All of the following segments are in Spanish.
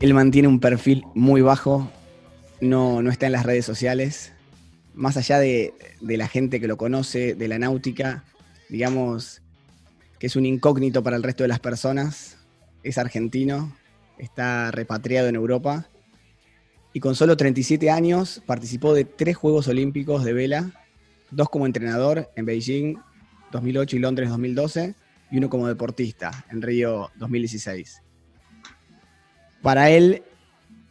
Él mantiene un perfil muy bajo, no, no está en las redes sociales. Más allá de, de la gente que lo conoce, de la náutica, digamos que es un incógnito para el resto de las personas. Es argentino, está repatriado en Europa y con solo 37 años participó de tres Juegos Olímpicos de vela, dos como entrenador en Beijing 2008 y Londres 2012 y uno como deportista en Río 2016. Para él,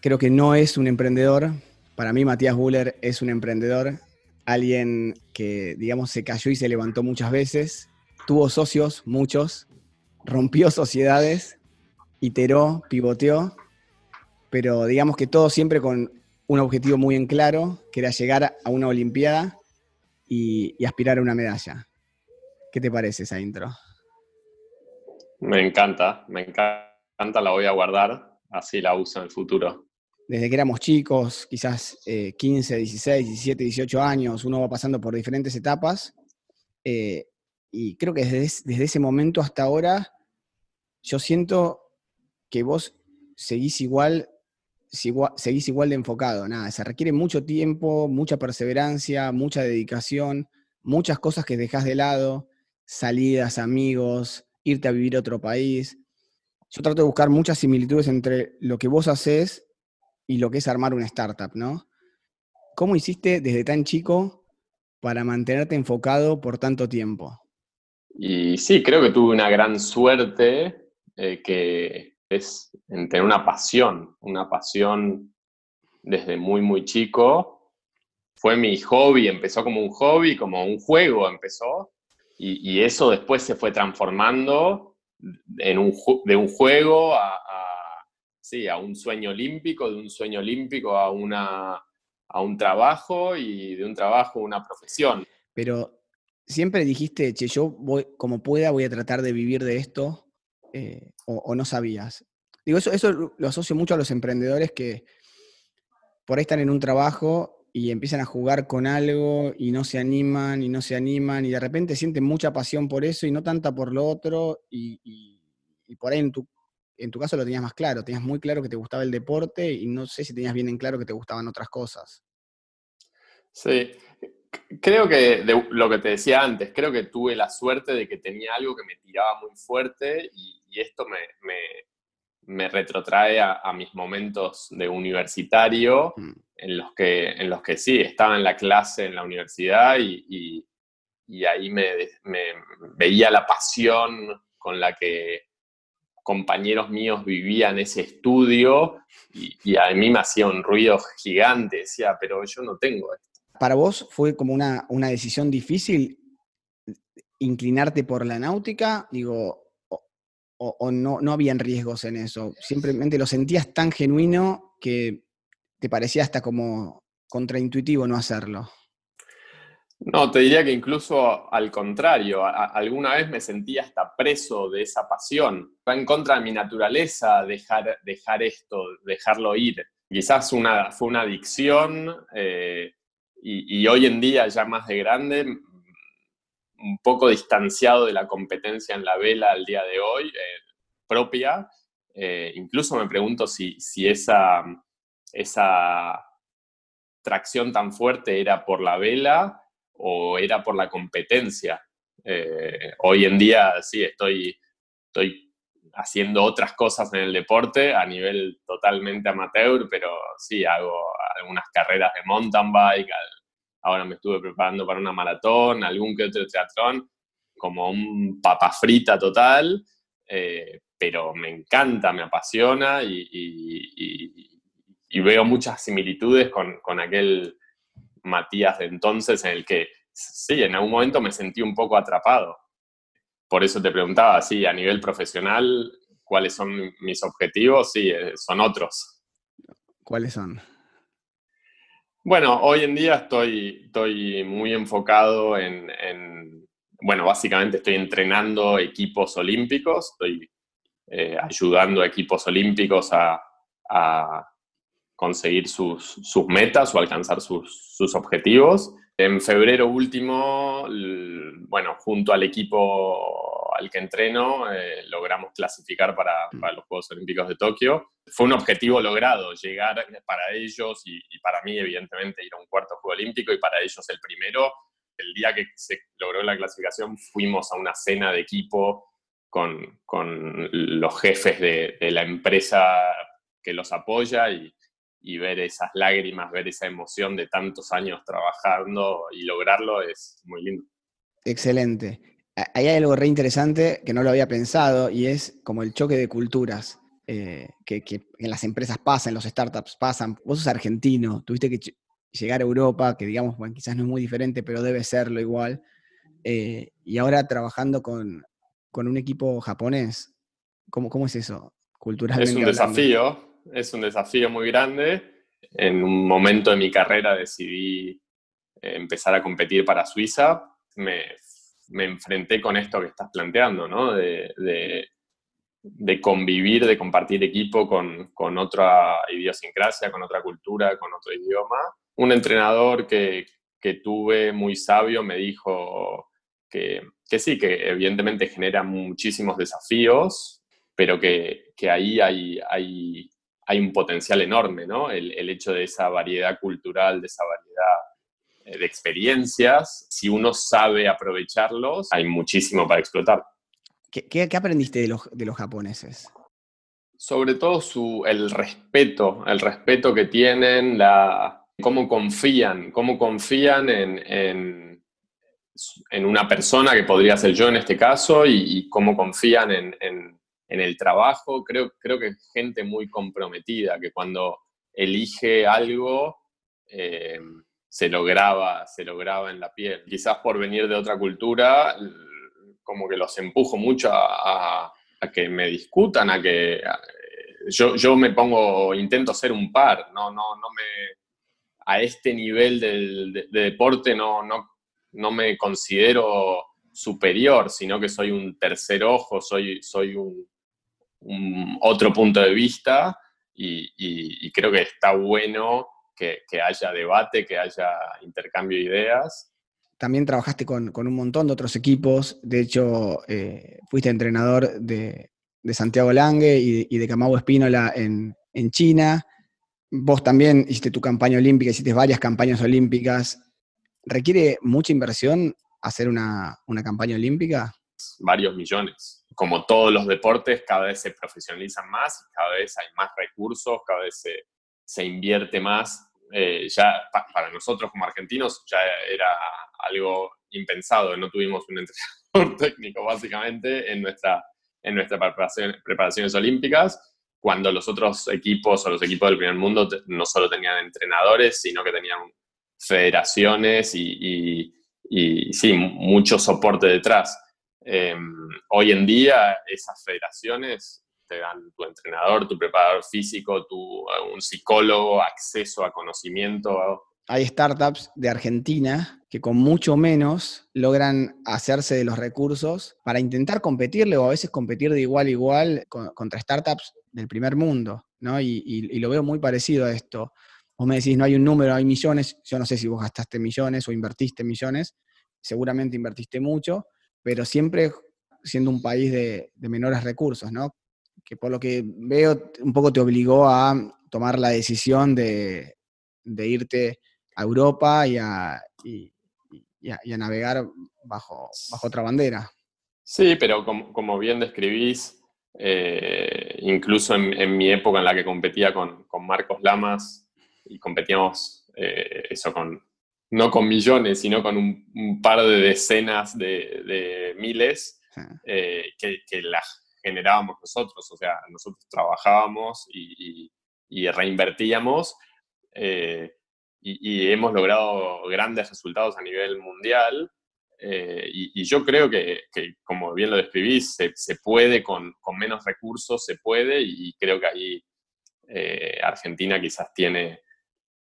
creo que no es un emprendedor. Para mí, Matías Buller es un emprendedor, alguien que, digamos, se cayó y se levantó muchas veces, tuvo socios, muchos, rompió sociedades, iteró, pivoteó, pero digamos que todo siempre con un objetivo muy en claro, que era llegar a una Olimpiada y, y aspirar a una medalla. ¿Qué te parece esa intro? Me encanta, me encanta, la voy a guardar, así la uso en el futuro. Desde que éramos chicos, quizás 15, 16, 17, 18 años, uno va pasando por diferentes etapas. Eh, y creo que desde, desde, ese momento hasta ahora, yo siento que vos seguís igual, seguís igual de enfocado. Nada, se requiere mucho tiempo, mucha perseverancia, mucha dedicación, muchas cosas que dejás de lado, salidas, amigos, irte a vivir a otro país. Yo trato de buscar muchas similitudes entre lo que vos haces y lo que es armar una startup, ¿no? ¿Cómo hiciste desde tan chico para mantenerte enfocado por tanto tiempo? Y sí, creo que tuve una gran suerte eh, que es en tener una pasión, una pasión desde muy, muy chico. Fue mi hobby, empezó como un hobby, como un juego empezó, y, eso después se fue transformando en un, de un juego a, sí, a un sueño olímpico, de un sueño olímpico a, una, a un trabajo y de un trabajo a una profesión. Pero siempre dijiste, che, yo voy, como pueda voy a tratar de vivir de esto, eh, o, no sabías. Digo, eso, eso lo asocio mucho a los emprendedores que por ahí están en un trabajo y empiezan a jugar con algo y no se animan y no se animan y de repente sienten mucha pasión por eso y no tanta por lo otro y, y, por ahí en tu, en tu caso lo tenías más claro, tenías muy claro que te gustaba el deporte y no sé si tenías bien en claro que te gustaban otras cosas. Sí, creo que lo que te decía antes, creo que tuve la suerte de que tenía algo que me tiraba muy fuerte y, esto me, me, retrotrae a, a, mis momentos de universitario. Mm en los que, en los que sí, estaba en la clase en la universidad y, ahí me, veía la pasión con la que compañeros míos vivían ese estudio y, a mí me hacía un ruido gigante, decía, pero yo no tengo esto. ¿Para vos fue como una, una decisión difícil inclinarte por la náutica? Digo, o, o, no, no habían riesgos en eso. Simplemente lo sentías tan genuino que te parecía hasta como contraintuitivo no hacerlo. No, te diría que incluso al contrario, alguna vez me sentía hasta preso de esa pasión. Va en contra de mi naturaleza dejar, dejar esto, dejarlo ir. Quizás una, fue una adicción eh, y, hoy en día, ya más de grande, un poco distanciado de la competencia en la vela al día de hoy, eh, propia. Eh, incluso me pregunto si, si esa esa tracción tan fuerte era por la vela o era por la competencia. Eh, hoy en día sí, estoy, estoy haciendo otras cosas en el deporte a nivel totalmente amateur, pero sí, hago algunas carreras de mountain bike, ahora me estuve preparando para una maratón, algún que otro teatrón, como un papa frita total, eh, pero me encanta, me apasiona y y veo muchas similitudes con, con, aquel Matías de entonces en el que, sí, en algún momento me sentí un poco atrapado. Por eso te preguntaba, sí, a nivel profesional, ¿cuáles son mis objetivos? Sí, eh, son otros. ¿Cuáles son? Bueno, hoy en día estoy, estoy muy enfocado en, en bueno, básicamente estoy entrenando equipos olímpicos, estoy eh, ayudando a equipos olímpicos a, a conseguir sus, sus, metas o alcanzar sus, sus, objetivos. En febrero último, bueno, junto al equipo al que entreno, eh, logramos clasificar para, mm. para, los Juegos Olímpicos de Tokio. Fue un objetivo logrado, llegar para ellos y, y, para mí, evidentemente, ir a un cuarto Juego Olímpico y para ellos el primero. El día que se logró la clasificación, fuimos a una cena de equipo con, con los jefes de, de, la empresa que los apoya y, y ver esas lágrimas, ver esa emoción de tantos años trabajando y lograrlo es muy lindo. Excelente. Hay algo re interesante que no lo había pensado y es como el choque de culturas eh, que, en las empresas pasan, en los startups pasan. Vos sos argentino, tuviste que llegar a Europa, que digamos, bueno, quizás no es muy diferente, pero debe serlo igual. Eh, y ahora trabajando con, un equipo japonés. ¿Cómo, ¿Cómo es eso culturalmente? Es un desafío, es un desafío muy grande. En un momento de mi carrera decidí eh, empezar a competir para Suiza. Me, enfrenté con esto que estás planteando, ¿no? De, convivir, de compartir equipo con, otra idiosincrasia, con otra cultura, con otro idioma. Un entrenador que, tuve muy sabio me dijo que, que, sí, que evidentemente genera muchísimos desafíos, pero que, ahí hay, hay, hay un potencial enorme, ¿no? El, hecho de esa variedad cultural, de esa variedad eh, de experiencias, si uno sabe aprovecharlos, hay muchísimo para explotar. ¿Qué, aprendiste de los, de los, japoneses? Sobre todo su, el respeto, el respeto que tienen, la, cómo confían, cómo confían en, en, una persona que podría ser yo en este caso y, cómo confían en en el trabajo, creo, creo que es gente muy comprometida, que cuando elige algo eh, se, lo graba, se lo en la piel. Quizás por venir de otra cultura, como que los empujo mucho a, que me discutan, a que yo, yo, me pongo, intento ser un par, no, no, no me, a este nivel de, deporte no, no, no me considero superior, sino que soy un tercer ojo, soy, soy un, otro punto de vista y, creo que está bueno que, haya debate, que haya intercambio de ideas. También trabajaste con, un montón de otros equipos, de hecho eh, fuiste entrenador de, Santiago Lange y, de Camau Espínola en, China. Vos también hiciste tu campaña olímpica, hiciste varias campañas olímpicas. ¿Requiere mucha inversión hacer una, una campaña olímpica? Varios millones como todos los deportes, cada vez se profesionalizan más, cada vez hay más recursos, cada vez se, invierte más. Eh, ya para nosotros como argentinos ya era algo impensado, no tuvimos un entrenador técnico básicamente en, nuestra, en nuestras preparaciones olímpicas, cuando los otros equipos o los equipos del primer mundo no solo tenían entrenadores, sino que tenían federaciones y, y sí, mucho soporte detrás. Em, hoy en día esas federaciones te dan tu entrenador, tu preparador físico, tu, un psicólogo, acceso a conocimiento. Hay startups de Argentina que con mucho menos logran hacerse de los recursos para intentar competirle o a veces competir de igual a igual contra startups del primer mundo, ¿no? Y, y, lo veo muy parecido a esto. Vos me decís, no hay un número, hay millones. Yo no sé si vos gastaste millones o invertiste millones. Seguramente invertiste mucho, pero siempre siendo un país de, menores recursos, ¿no? Que por lo que veo, un poco te obligó a tomar la decisión de, irte a Europa y a, navegar bajo, otra bandera. Sí, pero como, bien describís, eh, incluso en, mi época en la que competía con, Marcos Lamas y competíamos eh, eso con no con millones, sino con un, par de decenas de, miles eh, que, las generábamos nosotros. O sea, nosotros trabajábamos y, reinvertíamos eh, y, hemos logrado grandes resultados a nivel mundial. Eh, y, yo creo que, como bien lo describís, se, puede con, con, menos recursos, se puede, y creo que ahí Argentina quizás tiene,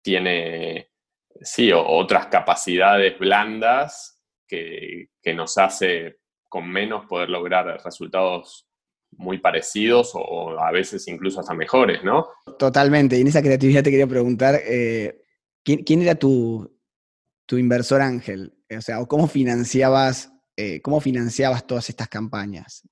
tiene sí, otras capacidades blandas que, nos hace con menos poder lograr resultados muy parecidos o, a veces incluso hasta mejores, ¿no? Totalmente. Y en esa creatividad te quería preguntar, eh, ¿quién, era tu, tu inversor ángel? O sea, ¿cómo financiabas, eh, cómo financiabas todas estas campañas?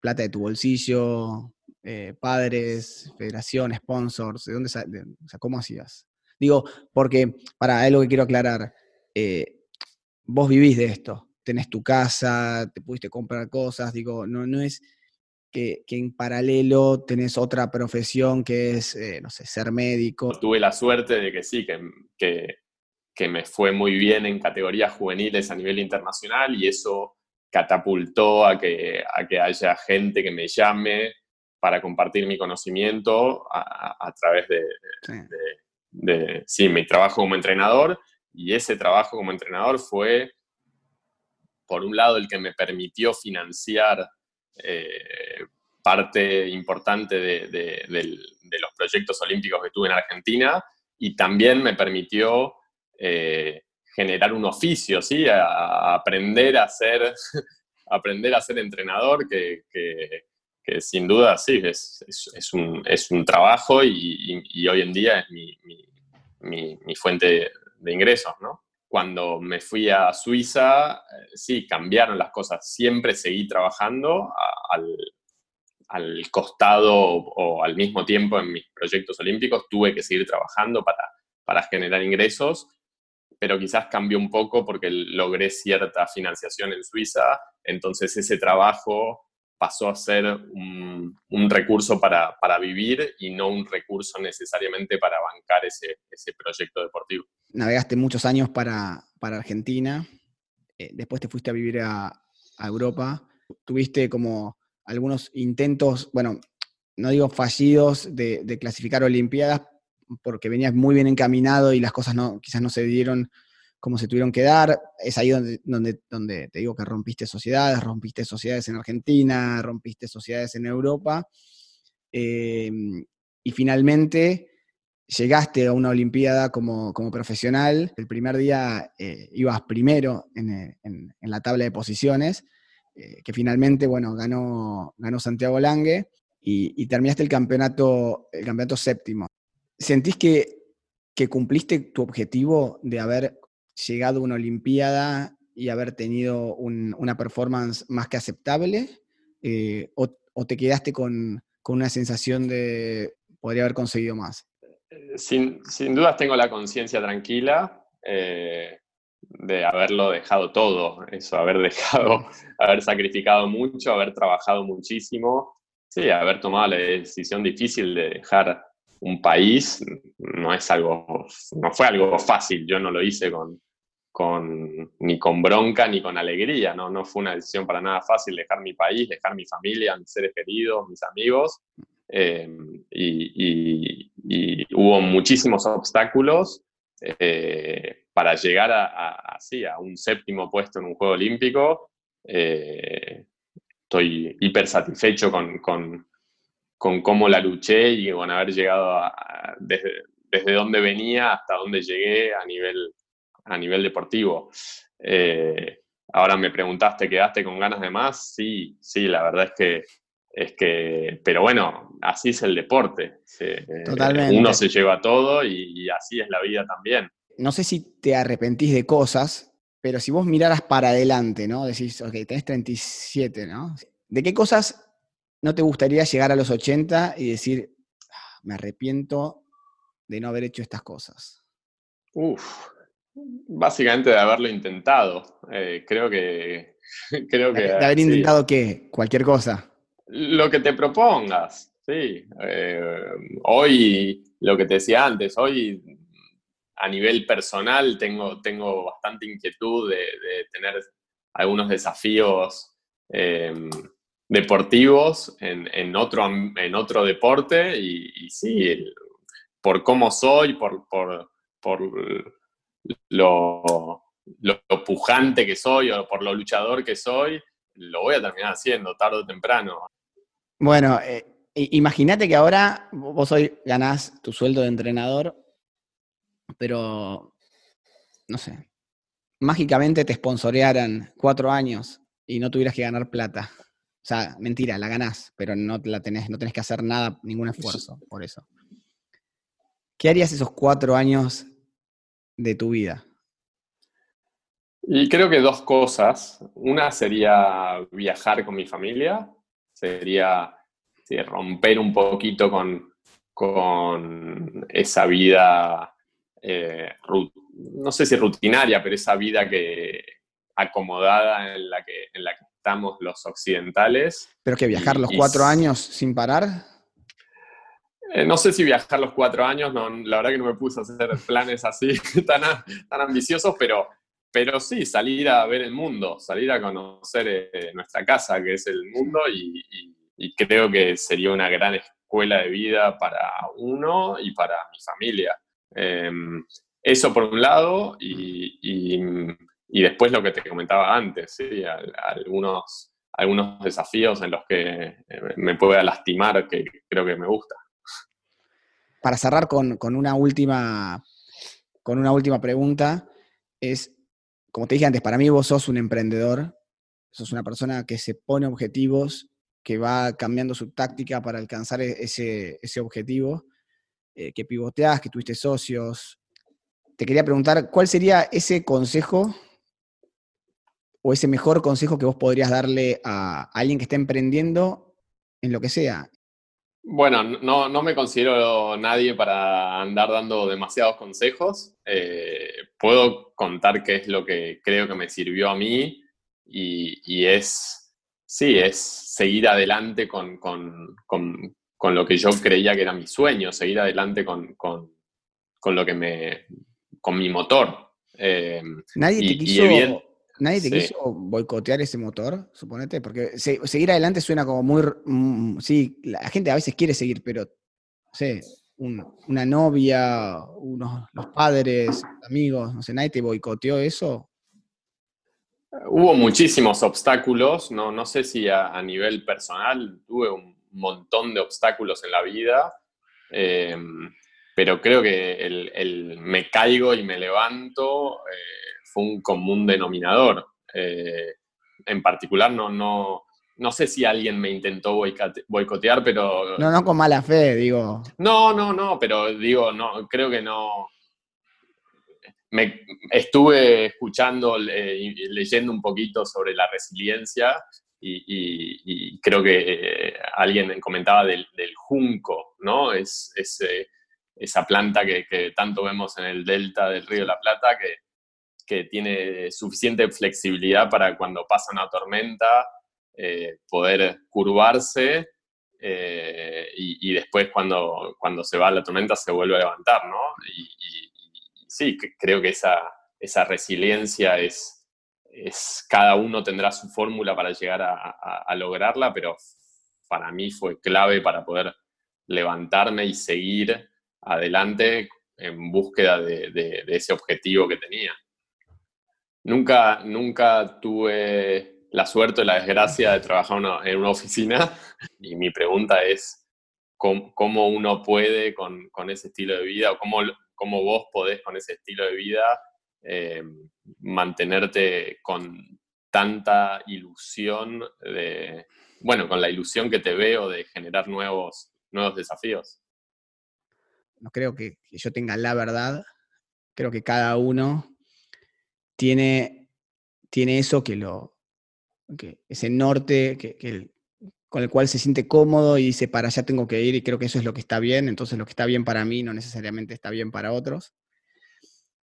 ¿Plata de tu bolsillo? Eh, ¿Padres? ¿Federación? ¿Sponsors? ¿De dónde? o sea, ¿cómo hacías? Digo, porque, para, algo que quiero aclarar. Eh, vos vivís de esto, tenés tu casa, te pudiste comprar cosas, digo, no, no es que, en paralelo tenés otra profesión que es, eh, no sé, ser médico. Tuve la suerte de que sí, que, que, me fue muy bien en categorías juveniles a nivel internacional y eso catapultó a que, a que haya gente que me llame para compartir mi conocimiento a, través de, de, sí, mi trabajo como entrenador y ese trabajo como entrenador fue, por un lado, el que me permitió financiar eh, parte importante de, los proyectos olímpicos que tuve en Argentina y también me permitió eh, generar un oficio, ¿sí? A, aprender a ser, aprender a ser entrenador, que, sin duda sí, es, es, un, trabajo y, hoy en día es mi, mi, fuente de ingresos. Cuando me fui a Suiza, eh, sí, cambiaron las cosas. Siempre seguí trabajando al, al, costado o, al mismo tiempo en mis proyectos olímpicos. Tuve que seguir trabajando para, para generar ingresos, pero quizás cambió un poco porque logré cierta financiación en Suiza. Entonces ese trabajo pasó a ser un, recurso para, vivir y no un recurso necesariamente para bancar ese, proyecto deportivo. Navegaste muchos años para, Argentina, eh, después te fuiste a vivir a, Europa, tuviste como algunos intentos, bueno, no digo fallidos, de, de clasificar Olimpiadas, porque venías muy bien encaminado y las cosas no, quizás no se dieron cómo se tuvieron que dar. Es ahí donde, donde, donde te digo que rompiste sociedades, rompiste sociedades en Argentina, rompiste sociedades en Europa. Em, y finalmente llegaste a una Olimpiada como, profesional. El primer día eh, ibas primero en, la tabla de posiciones, eh, que finalmente, bueno, ganó, ganó Santiago Lange y, terminaste el campeonato, el campeonato séptimo. ¿Sentís que, que cumpliste tu objetivo de haber llegado a una Olimpiada y haber tenido una performance más que aceptable? Eh, o, te quedaste con, una sensación de podría haber conseguido más? Eh, sin, sin dudas tengo la conciencia tranquila eh, de haberlo dejado todo, eso, haber dejado, haber sacrificado mucho, haber trabajado muchísimo, sí, haber tomado la decisión difícil de dejar un país no es algo, no fue algo fácil, yo no lo hice con, ni con bronca ni con alegría, ¿no? No fue una decisión para nada fácil dejar mi país, dejar mi familia, mis seres queridos, mis amigos. Eh, y, hubo muchísimos obstáculos eh, para llegar a, a, a, un séptimo puesto en un Juego Olímpico. Eh, estoy hiper satisfecho con, con, con, cómo la luché y con haber llegado desde, desde donde venía hasta donde llegué a nivel a nivel deportivo. Eh, ahora me preguntaste, ¿quedaste con ganas de más? Sí, sí, la verdad es que, es que pero bueno, así es el deporte. Totalmente. Uno se lleva todo y, así es la vida también. No sé si te arrepentís de cosas, pero si vos miraras para adelante, ¿no? Decís, ok, tenés 37, ¿no? ¿De qué cosas no te gustaría llegar a los 80 y decir, ah, me arrepiento de no haber hecho estas cosas? Uf, Básicamente de haberlo intentado. Eh, creo que. creo que de, haber intentado qué? Cualquier cosa. Lo que te propongas, sí. Eh, hoy, lo que te decía antes, hoy a nivel personal tengo, tengo bastante inquietud de, tener algunos desafíos em, deportivos en, otro, en otro deporte y, sí, por cómo soy, por, por, por lo, pujante que soy o por lo luchador que soy, lo voy a terminar haciendo tarde o temprano. Bueno, eh, imagínate que ahora vos hoy ganás tu sueldo de entrenador, pero no sé, mágicamente te sponsorearan cuatro años y no tuvieras que ganar plata. O sea, mentira, la ganás, pero no la tenés, no tenés que hacer nada, ningún esfuerzo por eso. ¿Qué harías esos cuatro años de tu vida? Y creo que dos cosas. Una sería viajar con mi familia, sería romper un poquito con, con esa vida, eh, no sé si rutinaria, pero esa vida que acomodada en la que, en la que estamos los occidentales. ¿Pero que viajar los cuatro años sin parar? Eh, no sé si viajar los cuatro años, no, la verdad que no me puse a hacer planes así tan, tan ambiciosos, pero pero sí, salir a ver el mundo, salir a conocer eh, nuestra casa, que es el mundo, y, creo que sería una gran escuela de vida para uno y para mi familia. Em, eso por un lado, y, después lo que te comentaba antes, ¿sí? algunos, algunos desafíos en los que eh, me pueda lastimar, que creo que me gusta. Para cerrar con, con una última con una última pregunta, es como te dije antes, para mí vos sos un emprendedor, sos una persona que se pone objetivos, que va cambiando su táctica para alcanzar e-, ese, ese objetivo, eh, que pivoteás, que tuviste socios. Te quería preguntar, ¿cuál sería ese consejo o ese mejor consejo que vos podrías darle a alguien que está emprendiendo en lo que sea, bueno, no, no, me considero nadie para andar dando demasiados consejos. Eh, puedo contar qué es lo que creo que me sirvió a mí y, es, sí, es seguir adelante con, lo que yo creía que era mi sueño, seguir adelante con, lo que me, con mi motor. Eh, Nadie te quiso ¿Nadie te quiso boicotear ese motor, suponete? Porque seguir adelante suena como muy... Mm, sí, la gente a veces quiere seguir, pero, no sé, una novia, unos, los padres, amigos, no sé, ¿nadie te boicoteó eso? Hubo muchísimos obstáculos, no, no sé si a, nivel personal tuve un montón de obstáculos en la vida, em, pero creo que el, me caigo y me levanto... Eh, un común denominador. Eh, en particular, no, no, no sé si alguien me intentó boicotear, pero... No, no con mala fe, digo. No, no, no, pero digo, no, creo que no... Me estuve escuchando y leyendo un poquito sobre la resiliencia y, creo que eh, alguien comentaba del, junco, ¿no? Es, eh, esa planta que, que, tanto vemos en el delta del río de la Plata que, que tiene suficiente flexibilidad para cuando pasa una tormenta eh, poder curvarse eh, y, después cuando, cuando se va la tormenta se vuelve a levantar, ¿no? Y, sí, creo que esa, esa resiliencia es, es, cada uno tendrá su fórmula para llegar a, lograrla, pero para mí fue clave para poder levantarme y seguir adelante en búsqueda de ese objetivo que tenía. Nunca, nunca tuve la suerte o la desgracia de trabajar en una oficina. Y mi pregunta es cómo, uno puede con, ese estilo de vida o cómo, cómo, vos podés con ese estilo de vida eh, mantenerte con tanta ilusión de, bueno, con la ilusión que te veo de generar nuevos, nuevos desafíos. No creo que yo tenga la verdad, creo que cada uno tiene, tiene eso que lo, que ese norte que, con el cual se siente cómodo y dice, para allá tengo que ir y creo que eso es lo que está bien, entonces lo que está bien para mí no necesariamente está bien para otros.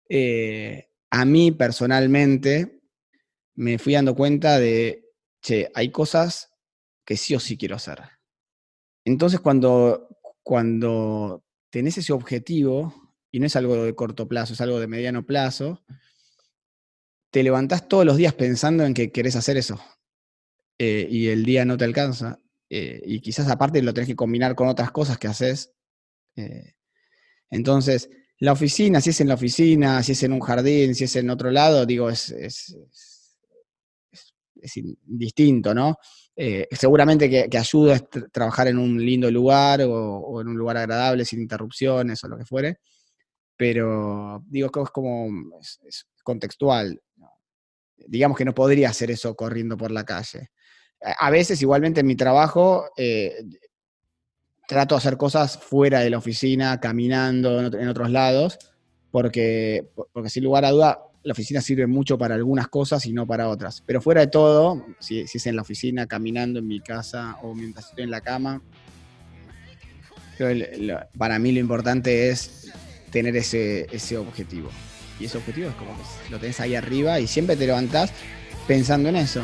Eh, a mí personalmente me fui dando cuenta de, che, hay cosas que sí o sí quiero hacer. Entonces cuando, cuando tenés ese objetivo, y no es algo de corto plazo, es algo de mediano plazo, te levantás todos los días pensando en que querés hacer eso eh, y el día no te alcanza eh, y quizás aparte lo tenés que combinar con otras cosas que haces. Eh, entonces, la oficina, si es en la oficina, si es en un jardín, si es en otro lado, digo, es, es, distinto, ¿no? seguramente que, ayuda a trabajar en un lindo lugar o, en un lugar agradable, sin interrupciones o lo que fuere, pero digo que es como es contextual digamos que no podría hacer eso corriendo por la calle. A veces, igualmente en mi trabajo, eh, trato de hacer cosas fuera de la oficina, caminando en, otros lados, porque, porque sin lugar a duda, la oficina sirve mucho para algunas cosas y no para otras. Pero fuera de todo, si, es en la oficina, caminando en mi casa o mientras estoy en la cama, para mí lo importante es tener ese, ese objetivo. Y ese objetivo es como que lo tenés ahí arriba y siempre te levantás pensando en eso.